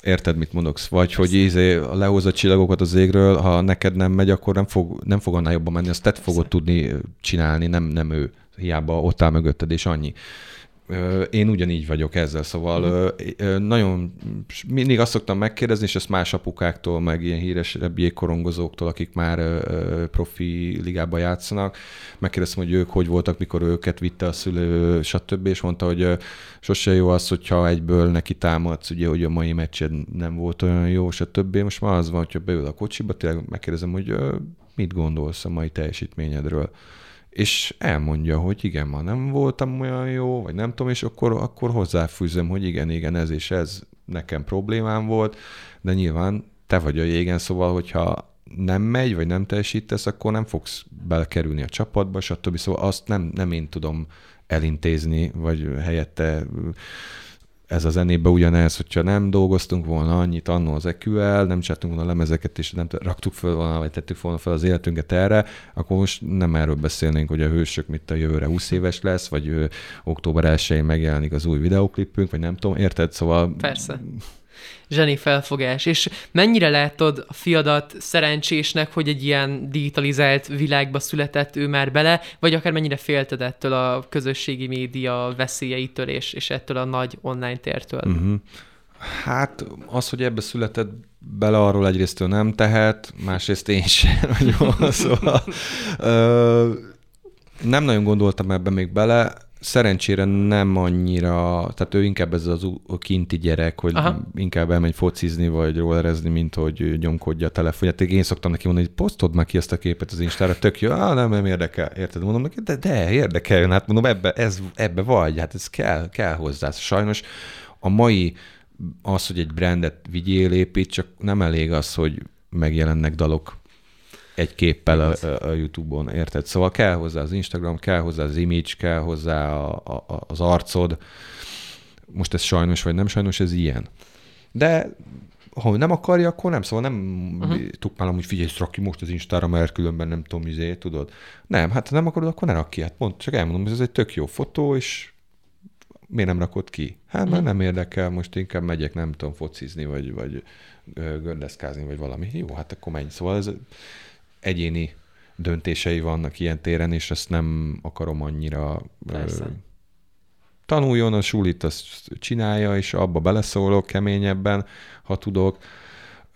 Érted, mit mondok? Vagy hogy ízé, lehozza a csillagokat az égről, ha neked nem megy, akkor nem fog, nem fog annál jobban menni, azt te fogod tudni csinálni, nem, nem ő. Hiába ott áll mögötted, és annyi. Én ugyanígy vagyok ezzel, szóval mm. nagyon mindig azt szoktam megkérdezni, és ezt más apukáktól, meg ilyen híresebb jégkorongozóktól, akik már profi ligában játszanak, megkérdeztem, hogy ők hogy voltak, mikor őket vitte a szülő, stb. És mondta, hogy sose jó az, hogyha egyből neki támadsz, ugye, hogy a mai meccsed nem volt olyan jó, stb. Most már az van, hogyha beül a kocsiba, tényleg megkérdezem, hogy mit gondolsz a mai teljesítményedről és elmondja, hogy igen, ma nem voltam olyan jó, vagy nem tudom, és akkor, akkor hozzáfűzöm, hogy igen, igen, ez és ez nekem problémám volt, de nyilván te vagy a jégen, szóval, hogyha nem megy, vagy nem teljesítesz, akkor nem fogsz belekerülni a csapatba, stb. Szóval azt nem, nem én tudom elintézni, vagy helyette ez a zenébe ugyanez, hogyha nem dolgoztunk volna annyit annó az EQL, nem csináltunk volna lemezeket, és nem raktuk fel volna, vagy tettük volna fel az életünket erre, akkor most nem erről beszélnénk, hogy a hősök mit a jövőre 20 éves lesz, vagy ő, október 1-én megjelenik az új videoklipünk, vagy nem tudom, érted? Szóval...
Persze zseni felfogás. És mennyire látod a fiadat szerencsésnek, hogy egy ilyen digitalizált világba született ő már bele, vagy akár mennyire félted ettől a közösségi média veszélyeitől és, és ettől a nagy online tértől? Uh-huh.
Hát az, hogy ebbe született bele, arról egyrészt nem tehet, másrészt én sem nagyon. szóval, ö, nem nagyon gondoltam ebbe még bele, szerencsére nem annyira, tehát ő inkább ez az kinti gyerek, hogy Aha. inkább elmegy focizni, vagy rollerezni, mint hogy nyomkodja a telefonját. Én szoktam neki mondani, hogy posztod meg ki ezt a képet az Instára, tök jó, ah, nem, nem érdekel, érted? Mondom neki, de, de érdekel, hát mondom, ebbe, ez, ebbe vagy, hát ez kell, kell hozzá. Sajnos a mai az, hogy egy brandet vigyél, épít, csak nem elég az, hogy megjelennek dalok egy képpel a, a, YouTube-on, érted? Szóval kell hozzá az Instagram, kell hozzá az image, kell hozzá a, a, az arcod. Most ez sajnos, vagy nem sajnos, ez ilyen. De ha nem akarja, akkor nem, szóval nem uh-huh. tukmálom, hogy figyelj, rak ki most az Instára, mert különben nem tudom, izé, tudod. Nem, hát ha nem akarod, akkor ne rak ki. Hát pont csak elmondom, hogy ez egy tök jó fotó, és miért nem rakod ki? Hát mert uh-huh. nem érdekel, most inkább megyek, nem tudom, focizni, vagy, vagy gördeszkázni, vagy valami. Jó, hát akkor menj. Szóval ez egyéni döntései vannak ilyen téren, és ezt nem akarom annyira Persze. Ö, tanuljon a sulit, azt csinálja, és abba beleszólok keményebben, ha tudok.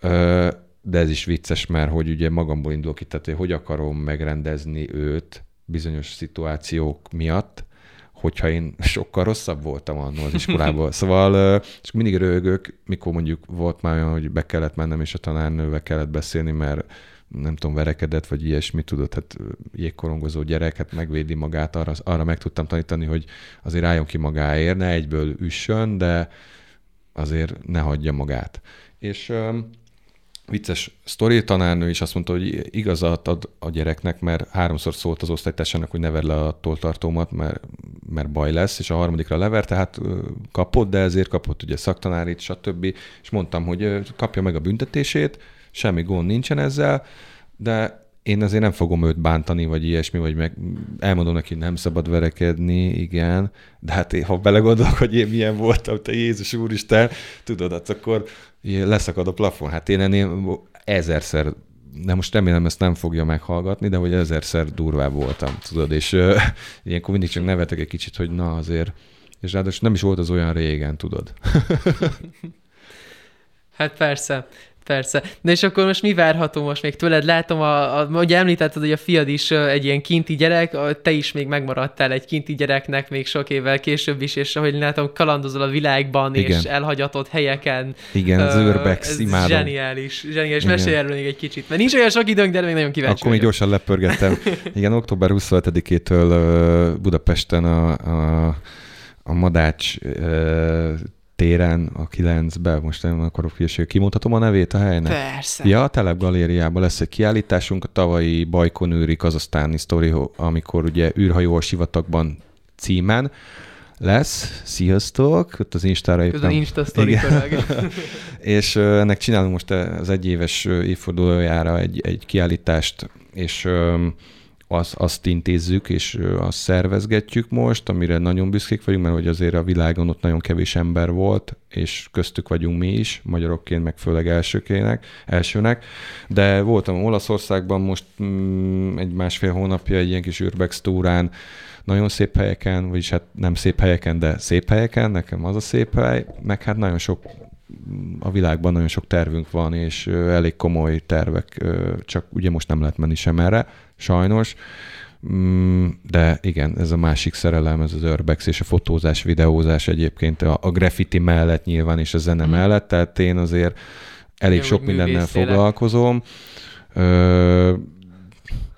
Ö, de ez is vicces, mert hogy ugye magamból indulok itt, tehát hogy akarom megrendezni őt bizonyos szituációk miatt, hogyha én sokkal rosszabb voltam annól az iskolából. Szóval és mindig rögök, mikor mondjuk volt már olyan, hogy be kellett mennem, és a tanárnővel kellett beszélni, mert nem tudom, verekedett, vagy ilyesmi, tudod, hát jégkorongozó gyerek, hát megvédi magát, arra, arra meg tudtam tanítani, hogy azért álljon ki magáért, ne egyből üssön, de azért ne hagyja magát. És um, vicces sztori, tanárnő is azt mondta, hogy igazat ad a gyereknek, mert háromszor szólt az osztálytársának, hogy ne verd le a toltartómat, mert, mert baj lesz, és a harmadikra lever, tehát kapott, de ezért kapott ugye szaktanárit, stb. És mondtam, hogy kapja meg a büntetését, semmi gond nincsen ezzel, de én azért nem fogom őt bántani, vagy ilyesmi, vagy meg elmondom neki, nem szabad verekedni, igen, de hát én, ha belegondolok, hogy én milyen voltam, te Jézus Úristen, tudod, hát akkor leszakad a plafon. Hát én ennél ezerszer, de most remélem ezt nem fogja meghallgatni, de hogy ezerszer durvább voltam, tudod, és uh, ilyenkor mindig csak nevetek egy kicsit, hogy na azért, és ráadásul nem is volt az olyan régen, tudod.
hát persze. Persze. De és akkor most mi várható most még tőled? Látom, a, a, ugye említetted, hogy a fiad is egy ilyen kinti gyerek, te is még megmaradtál egy kinti gyereknek még sok évvel később is, és ahogy látom, kalandozol a világban, Igen. és elhagyatott helyeken.
Igen, az Urbex, imádom.
Zseniális, zseniális. Mesélj erről még egy kicsit, mert nincs olyan sok időnk, de még nagyon kíváncsi
Akkor még gyorsan lepörgettem. Igen, október 27-től Budapesten a, a, a Madács téren, a 9-be, most nem akarok hülyeség, kimutatom a nevét a helynek?
Persze.
Ja, a Telep Galériában lesz egy kiállításunk, a tavalyi Bajkonőri kazasztáni sztori, amikor ugye űrhajó a sivatagban címen lesz. Sziasztok! Ott az Instára éppen...
Az Insta
És ennek csinálunk most az egyéves évfordulójára egy, egy kiállítást, és az, azt intézzük, és azt szervezgetjük most, amire nagyon büszkék vagyunk, mert hogy azért a világon ott nagyon kevés ember volt, és köztük vagyunk mi is, magyarokként, meg főleg elsőkének, elsőnek. De voltam Olaszországban most mm, egy másfél hónapja egy ilyen kis Urbex túrán, nagyon szép helyeken, vagyis hát nem szép helyeken, de szép helyeken, nekem az a szép hely, meg hát nagyon sok a világban nagyon sok tervünk van, és elég komoly tervek, csak ugye most nem lehet menni sem erre, sajnos. Mm, de igen, ez a másik szerelem, ez az urbex és a fotózás, videózás egyébként a, a graffiti mellett nyilván, és a zene mm. mellett, tehát én azért elég Jó, sok mindennel foglalkozom. Ö,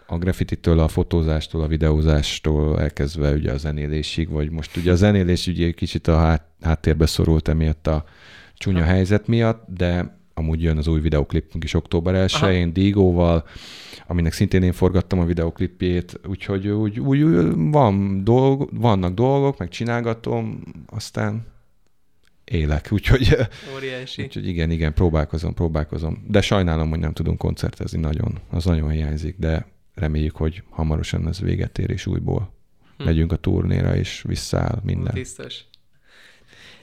a graffititől, a fotózástól, a videózástól elkezdve ugye a zenélésig, vagy most ugye a zenélés ugye kicsit a hát, háttérbe szorult emiatt a csúnya helyzet miatt, de amúgy jön az új videoklipünk is október 1-én, Digóval, aminek szintén én forgattam a videoklipjét, úgyhogy úgy, úgy, úgy van dolg, vannak dolgok, meg csinálgatom, aztán élek, úgyhogy,
Óriási.
úgyhogy igen, igen, próbálkozom, próbálkozom. De sajnálom, hogy nem tudunk koncertezni nagyon, az nagyon hiányzik, de reméljük, hogy hamarosan ez véget ér, és újból hm. megyünk a turnéra, és visszaáll minden.
Biztos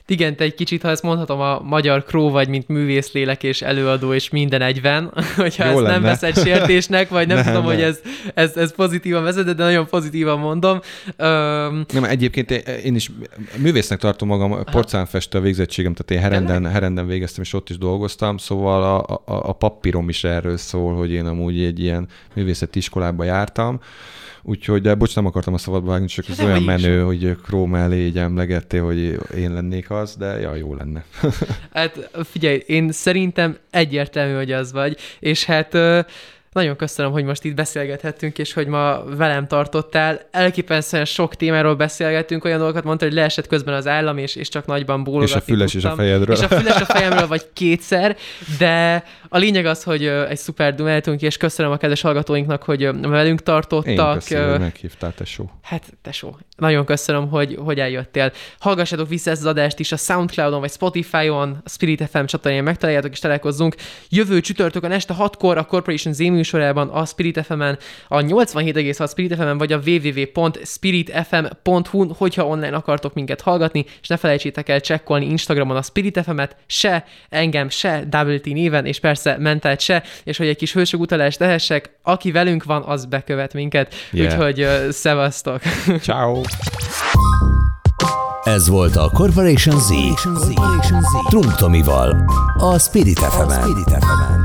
igen, te egy kicsit, ha ezt mondhatom, a magyar kró vagy, mint művészlélek és előadó, és minden egyben, hogyha Jó ezt lenne. nem veszed sértésnek, vagy nem, nem tudom, nem. hogy ez, ez, ez pozitívan vezet, de nagyon pozitívan mondom.
Um, nem, egyébként én is művésznek tartom magam, porcelánfestő a végzettségem, tehát én Herenden, Herenden végeztem, és ott is dolgoztam, szóval a, a, a papírom is erről szól, hogy én amúgy egy ilyen művészeti iskolába jártam, Úgyhogy, de bocs, nem akartam a szabadba vágni, csak ez olyan menő, is. hogy Chrome mellé így emlegettél, hogy én lennék az, de ja, jó lenne.
hát figyelj, én szerintem egyértelmű, hogy az vagy, és hát nagyon köszönöm, hogy most itt beszélgethettünk, és hogy ma velem tartottál. Elképesztően sok témáról beszélgettünk, olyan dolgokat mondta, hogy leesett közben az állam, és, és csak nagyban bólogatni
És a füles
tudtam.
is a fejedről.
És a füles a fejemről, vagy kétszer, de a lényeg az, hogy egy szuper dumáltunk, és köszönöm a kedves hallgatóinknak, hogy velünk tartottak. Én
köszönöm, hogy meghívtál, tesó.
Hát, tesó. Nagyon köszönöm, hogy, hogy eljöttél. Hallgassátok vissza ezt az adást is a Soundcloudon, vagy Spotify-on, a Spirit FM csatornán megtaláljátok, és találkozzunk. Jövő csütörtökön este 6-kor a Corporation Z műsorában, a Spirit FM-en, a 87,6 Spirit FM-en, vagy a www.spiritfm.hu, hogyha online akartok minket hallgatni, és ne felejtsétek el csekkolni Instagramon a Spirit FM-et, se engem, se WT néven, és persze mentelt se, és hogy egy kis hősök utalást tehessek, aki velünk van, az bekövet minket. Yeah. Úgyhogy uh, szevasztok!
Ciao.
Ez volt a Corporation Z. Corporation Z. Trunk Tomival, a Spirit fm